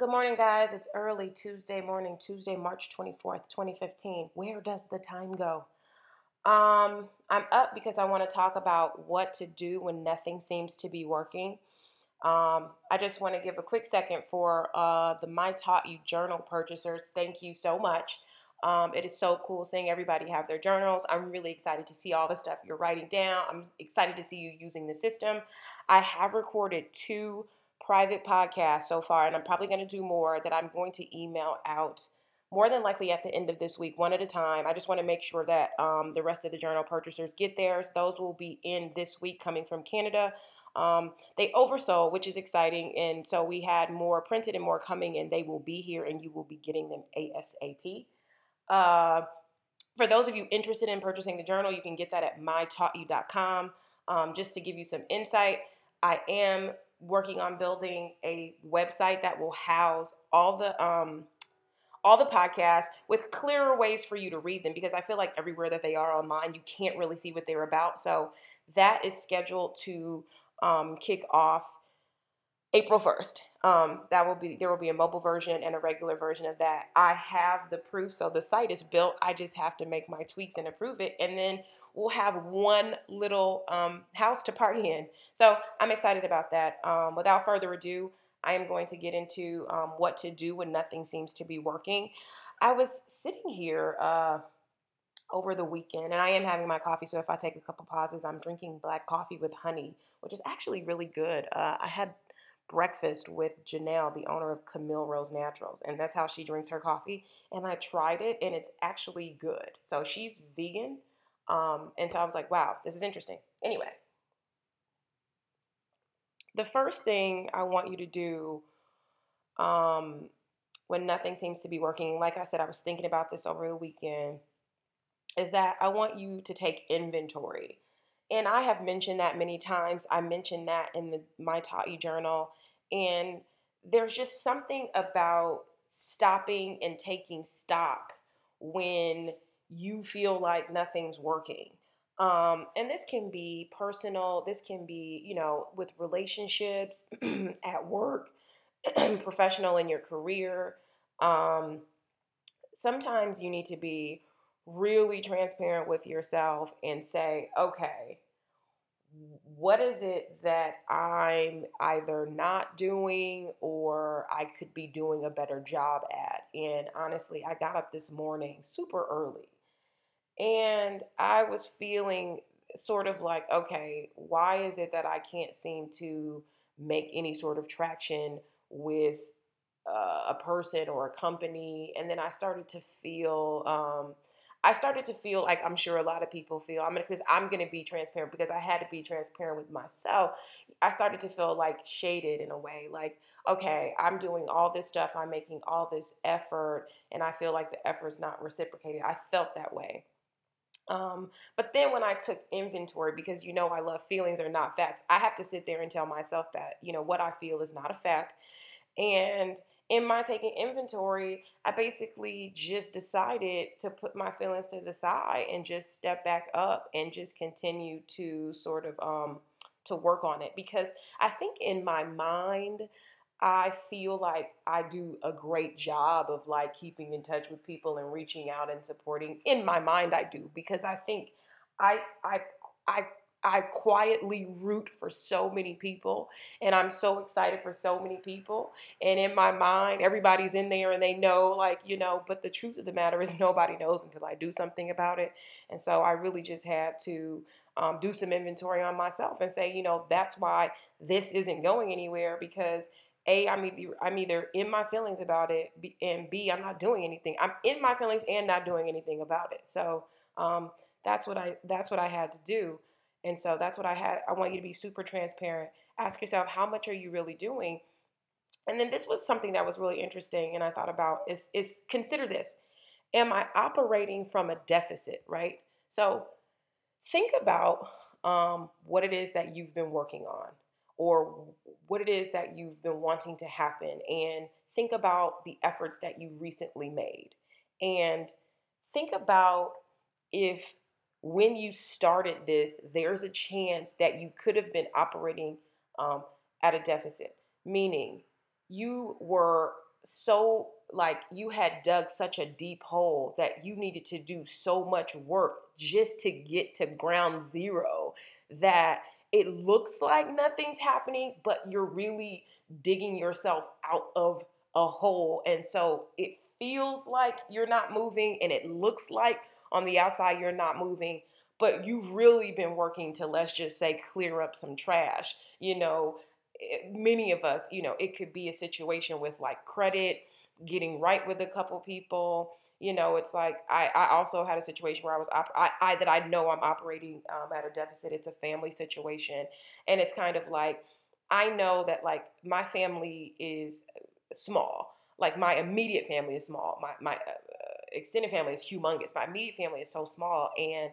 Good morning, guys. It's early Tuesday morning, Tuesday, March 24th, 2015. Where does the time go? Um, I'm up because I want to talk about what to do when nothing seems to be working. Um, I just want to give a quick second for uh, the My Taught You journal purchasers. Thank you so much. Um, it is so cool seeing everybody have their journals. I'm really excited to see all the stuff you're writing down. I'm excited to see you using the system. I have recorded two private podcast so far, and I'm probably going to do more that I'm going to email out more than likely at the end of this week, one at a time. I just want to make sure that um, the rest of the journal purchasers get theirs. Those will be in this week coming from Canada. Um, they oversold, which is exciting, and so we had more printed and more coming, and they will be here, and you will be getting them ASAP. Uh, for those of you interested in purchasing the journal, you can get that at mytaughtyou.com. Um, just to give you some insight, I am working on building a website that will house all the um, all the podcasts with clearer ways for you to read them because I feel like everywhere that they are online, you can't really see what they're about. So that is scheduled to um, kick off April 1st. Um, that will be there will be a mobile version and a regular version of that. I have the proof, so the site is built. I just have to make my tweaks and approve it, and then we'll have one little um, house to party in. So I'm excited about that. Um, without further ado, I am going to get into um, what to do when nothing seems to be working. I was sitting here uh, over the weekend, and I am having my coffee. So if I take a couple pauses, I'm drinking black coffee with honey, which is actually really good. Uh, I had breakfast with Janelle, the owner of Camille Rose Naturals, and that's how she drinks her coffee. And I tried it, and it's actually good. So she's vegan, um, and so I was like, wow, this is interesting. Anyway, the first thing I want you to do um, when nothing seems to be working, like I said, I was thinking about this over the weekend, is that I want you to take inventory. And I have mentioned that many times. I mentioned that in the My You journal. And there's just something about stopping and taking stock when you feel like nothing's working. Um, and this can be personal, this can be, you know, with relationships, at work, professional in your career. Um, sometimes you need to be really transparent with yourself and say, okay, what is it that I'm either not doing or I could be doing a better job at? And honestly, I got up this morning super early and I was feeling sort of like, okay, why is it that I can't seem to make any sort of traction with uh, a person or a company? And then I started to feel, um, I started to feel like I'm sure a lot of people feel. I'm gonna because I'm gonna be transparent because I had to be transparent with myself. I started to feel like shaded in a way, like okay, I'm doing all this stuff, I'm making all this effort, and I feel like the effort is not reciprocated. I felt that way. Um, but then when I took inventory, because you know I love feelings are not facts, I have to sit there and tell myself that, you know, what I feel is not a fact. And in my taking inventory, I basically just decided to put my feelings to the side and just step back up and just continue to sort of um, to work on it because I think in my mind I feel like I do a great job of like keeping in touch with people and reaching out and supporting. In my mind, I do because I think I I I I quietly root for so many people and I'm so excited for so many people. And in my mind, everybody's in there and they know, like, you know, but the truth of the matter is nobody knows until I do something about it. And so I really just had to um, do some inventory on myself and say, you know, that's why this isn't going anywhere because a, I'm either I'm either in my feelings about it, and B, I'm not doing anything. I'm in my feelings and not doing anything about it. So um, that's what I that's what I had to do, and so that's what I had. I want you to be super transparent. Ask yourself how much are you really doing, and then this was something that was really interesting, and I thought about is is consider this: Am I operating from a deficit? Right. So think about um, what it is that you've been working on or what it is that you've been wanting to happen and think about the efforts that you recently made. And think about if when you started this there's a chance that you could have been operating um, at a deficit. Meaning you were so like you had dug such a deep hole that you needed to do so much work just to get to ground zero that it looks like nothing's happening, but you're really digging yourself out of a hole. And so it feels like you're not moving and it looks like on the outside you're not moving, but you've really been working to, let's just say, clear up some trash. You know, eh, many of us, you know, it could be a situation with like credit, getting right with a couple people. You know, it's like I, I also had a situation where I was op- I, I that I know I'm operating um, at a deficit. It's a family situation, and it's kind of like I know that like my family is small. Like my immediate family is small. My my uh, extended family is humongous. My immediate family is so small, and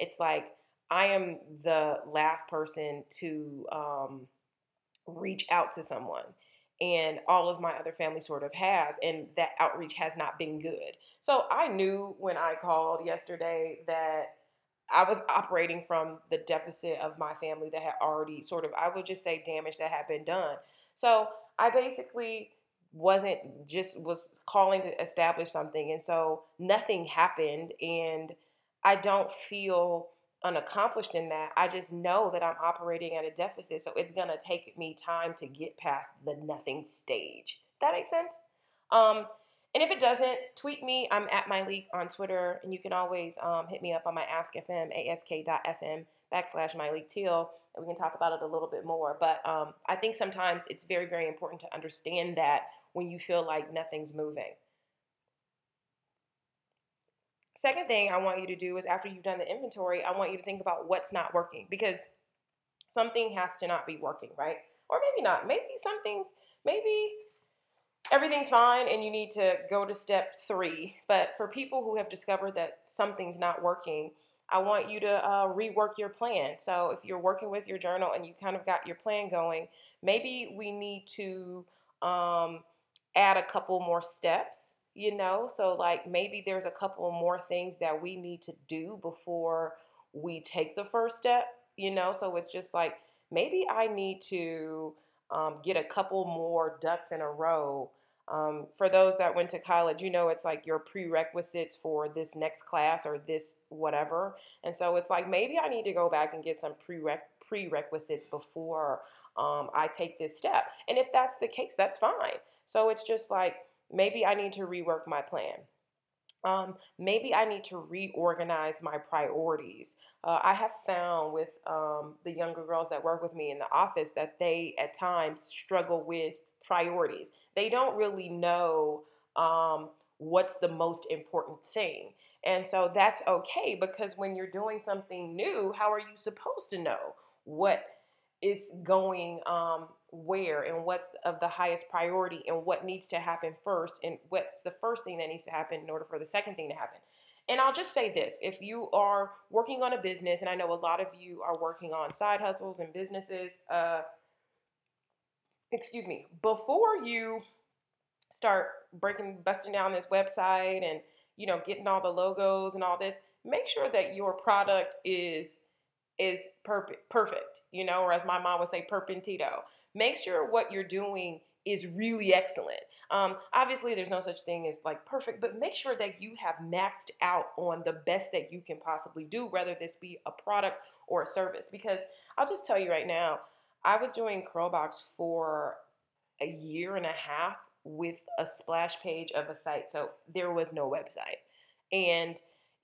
it's like I am the last person to um, reach out to someone and all of my other family sort of has and that outreach has not been good. So i knew when i called yesterday that i was operating from the deficit of my family that had already sort of i would just say damage that had been done. So i basically wasn't just was calling to establish something and so nothing happened and i don't feel unaccomplished in that. I just know that I'm operating at a deficit. So it's going to take me time to get past the nothing stage. That makes sense? Um, and if it doesn't, tweet me. I'm at Myleik on Twitter. And you can always um, hit me up on my AskFM, ask.fm backslash Myleik Teele. And we can talk about it a little bit more. But um, I think sometimes it's very, very important to understand that when you feel like nothing's moving. Second thing I want you to do is after you've done the inventory, I want you to think about what's not working because something has to not be working, right? Or maybe not. Maybe some things, maybe everything's fine and you need to go to step three. But for people who have discovered that something's not working, I want you to uh, rework your plan. So if you're working with your journal and you kind of got your plan going, maybe we need to um, add a couple more steps you know? So like maybe there's a couple more things that we need to do before we take the first step you know? So it's just like maybe i need to um, get a couple more ducks in a row. Um, for those that went to college you know it's like your prerequisites for this next class or this whatever. And so it's like maybe i need to go back and get some prereq- prerequisites before um, i take this step. And if that's the case that's fine. So it's just like Maybe I need to rework my plan. Um, maybe I need to reorganize my priorities. Uh, I have found with um, the younger girls that work with me in the office that they at times struggle with priorities. They don't really know um, what's the most important thing. And so that's okay because when you're doing something new, how are you supposed to know what is going um, where and what's of the highest priority and what needs to happen first and what's the first thing that needs to happen in order for the second thing to happen. And I'll just say this if you are working on a business, and I know a lot of you are working on side hustles and businesses, uh, excuse me, before you start breaking, busting down this website and you know getting all the logos and all this, make sure that your product is is perfect, perfect, you know, or as my mom would say, perpentito make sure what you're doing is really excellent. Um, obviously, there's no such thing as like perfect, but make sure that you have maxed out on the best that you can possibly do, whether this be a product or a service. Because I'll just tell you right now, I was doing Curlbox for a year and a half with a splash page of a site, so there was no website. And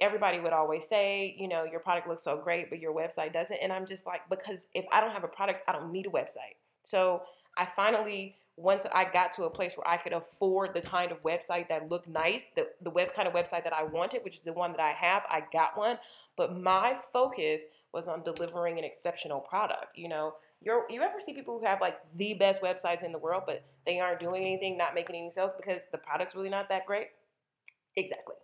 everybody would always say, you know, your product looks so great, but your website doesn't. And I'm just like, because if I don't have a product, I don't need a website. So I finally, once I got to a place where I could afford the kind of website that looked nice, the, the web kind of website that I wanted, which is the one that I have, I got one. But my focus was on delivering an exceptional product. You know, you you ever see people who have like the best websites in the world, but they aren't doing anything, not making any sales because the product's really not that great? Exactly.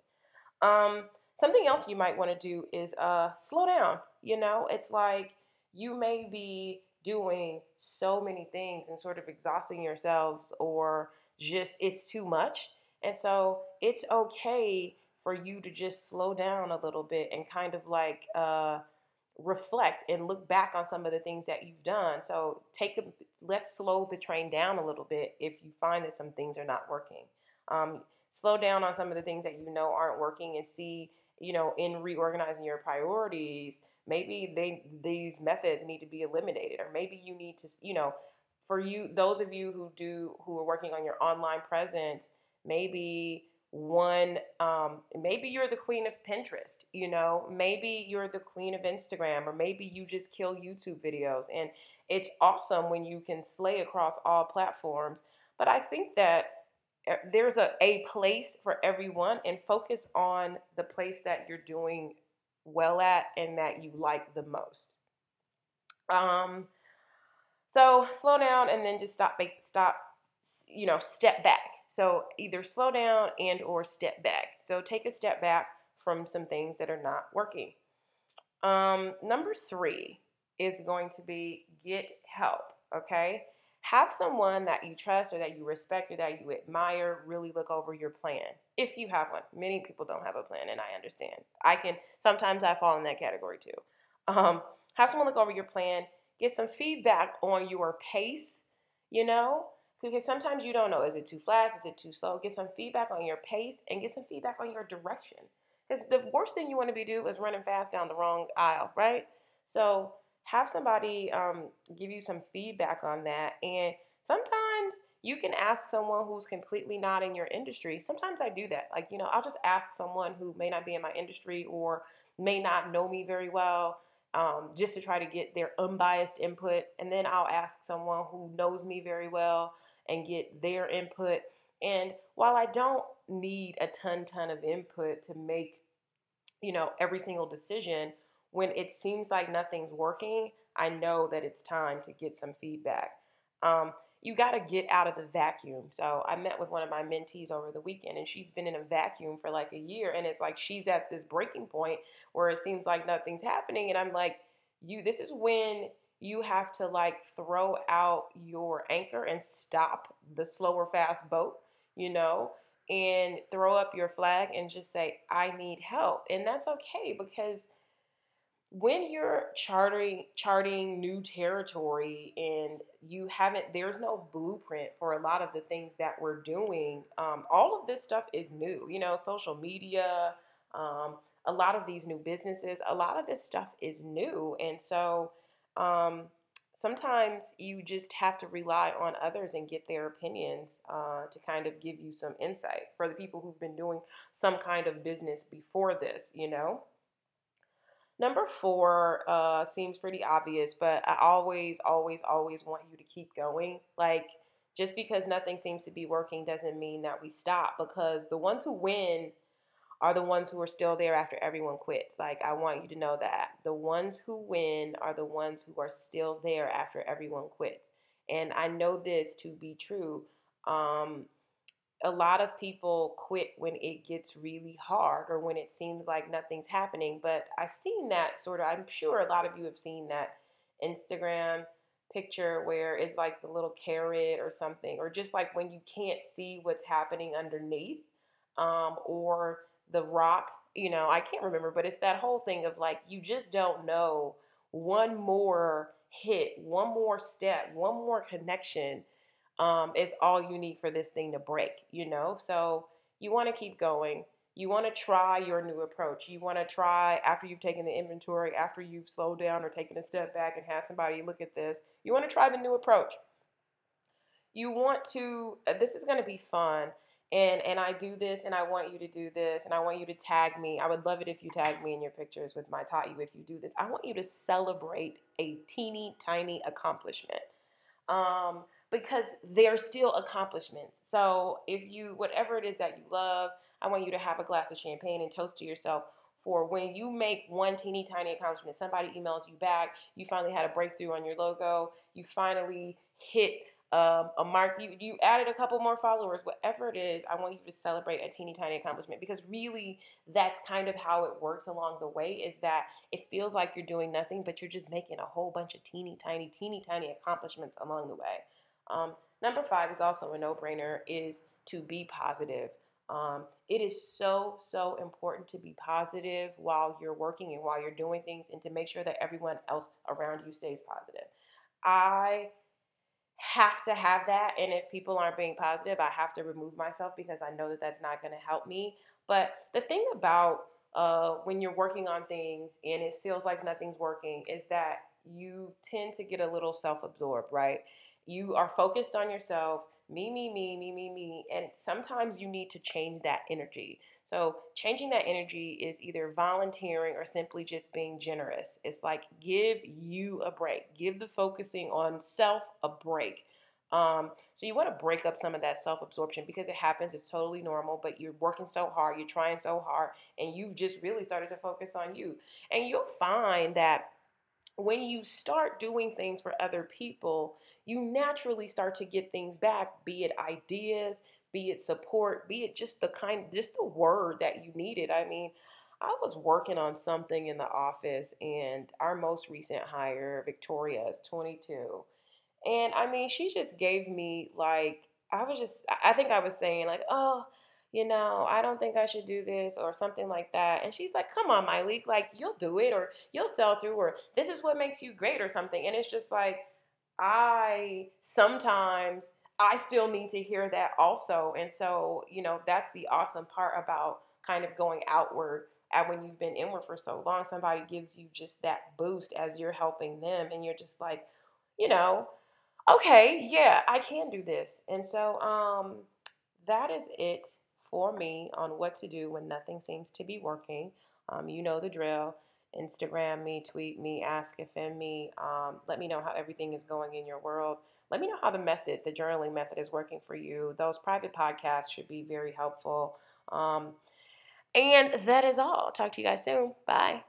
Um, something else you might want to do is uh, slow down. You know, it's like you may be doing so many things and sort of exhausting yourselves or just it's too much. And so it's okay for you to just slow down a little bit and kind of like uh, reflect and look back on some of the things that you've done. So take a let's slow the train down a little bit if you find that some things are not working. Um, slow down on some of the things that you know aren't working and see, you know, in reorganizing your priorities, maybe they these methods need to be eliminated or maybe you need to, you know, for you those of you who do who are working on your online presence, maybe one um, maybe you're the queen of pinterest you know? Maybe you're the queen of instagram or maybe you just kill youtube videos and it's awesome when you can slay across all platforms. But i think that there's a, a place for everyone and focus on the place that you're doing well at and that you like the most um so slow down and then just stop stop you know step back so either slow down and or step back. So take a step back from some things that are not working. Um, number three is going to be get help. Okay. Have someone that you trust or that you respect or that you admire really look over your plan if you have one. Many people don't have a plan, and I understand. I can sometimes I fall in that category too. Um, have someone look over your plan, get some feedback on your pace, you know, because sometimes you don't know is it too fast, is it too slow? Get some feedback on your pace and get some feedback on your direction. Because the worst thing you want to be do is running fast down the wrong aisle, right? So have somebody um, give you some feedback on that. And sometimes you can ask someone who's completely not in your industry. Sometimes I do that. Like, you know, I'll just ask someone who may not be in my industry or may not know me very well. Um, just to try to get their unbiased input. And then I'll ask someone who knows me very well and get their input. And while I don't need a ton, ton of input to make, you know, every single decision, when it seems like nothing's working, I know that it's time to get some feedback. Um, you got to get out of the vacuum. So I met with one of my mentees over the weekend, and she's been in a vacuum for like a year, and it's like she's at this breaking point where it seems like nothing's happening, and I'm like, you. This is when you have to like throw out your anchor and stop the slower fast boat, you know, and throw up your flag and just say, I need help. And that's okay because when you're charting charting new territory and you haven't there's no blueprint for a lot of the things that we're doing um, all of this stuff is new you know social media um, a lot of these new businesses a lot of this stuff is new and so um, sometimes you just have to rely on others and get their opinions uh, to kind of give you some insight for the people who've been doing some kind of business before this, you know. Number four uh, seems pretty obvious, but I always, always, always want you to keep going. Like, just because nothing seems to be working doesn't mean that we stop because the ones who win are the ones who are still there after everyone quits. Like, I want you to know that. The ones who win are the ones who are still there after everyone quits. And I know this to be true. Um, a lot of people quit when it gets really hard or when it seems like nothing's happening. But I've seen that sort of, I'm sure a lot of you have seen that Instagram picture where it's like the little carrot or something, or just like when you can't see what's happening underneath. Um, or the rock, you know, I can't remember, but it's that whole thing of like you just don't know one more hit, one more step, one more connection um, is all you need for this thing to break, you know? So you want to keep going. You want to try your new approach. You want to try after you've taken the inventory, after you've slowed down or taken a step back and had somebody look at this. You want to try the new approach. You want to, uh, this is going to be fun and and I do this and I want you to do this and I want you to tag me. I would love it if you tag me in your pictures with my taught you if you do this. I want you to celebrate a teeny tiny accomplishment. Um, because they're still accomplishments. So if you whatever it is that you love, I want you to have a glass of champagne and toast to yourself for when you make one teeny tiny accomplishment. Somebody emails you back, you finally had a breakthrough on your logo, you finally hit um, a mark you you added a couple more followers whatever it is i want you to celebrate a teeny tiny accomplishment because really that's kind of how it works along the way is that it feels like you're doing nothing but you're just making a whole bunch of teeny tiny teeny tiny accomplishments along the way um, number five is also a no-brainer is to be positive Um, it is so, so important to be positive while you're working and while you're doing things and to make sure that everyone else around you stays positive. I have to have that. And if people aren't being positive, I have to remove myself because I know that that's not going to help me. But the thing about uh, when you're working on things and it feels like nothing's working is that you tend to get a little self absorbed, right? You are focused on yourself, me, me, me, me, me, me. And sometimes you need to change that energy. So, changing that energy is either volunteering or simply just being generous. It's like give you a break, give the focusing on self a break. Um, so, you want to break up some of that self absorption because it happens, it's totally normal, but you're working so hard, you're trying so hard, and you've just really started to focus on you. And you'll find that when you start doing things for other people, you naturally start to get things back, be it ideas, be it support, be it just the kind, just the word that you needed. I mean, I was working on something in the office, and our most recent hire, Victoria, is 22. And I mean, she just gave me like, I was just, I think I was saying, like, oh, you know, I don't think I should do this or something like that. And she's like, come on, Myleik, like, you'll do it or you'll sell through or this is what makes you great or something. And it's just like, I sometimes I still need to hear that also. And so, you know, that's the awesome part about kind of going outward and when you've been inward for so long, somebody gives you just that boost as you're helping them and you're just like, you know, okay, yeah, I can do this. And so um that is it for me on what to do when nothing seems to be working. Um, you know the drill. Instagram me, tweet me, ask FM me. Um, let me know how everything is going in your world. Let me know how the method, the journaling method, is working for you. Those private podcasts should be very helpful. Um, and that is all. Talk to you guys soon. Bye.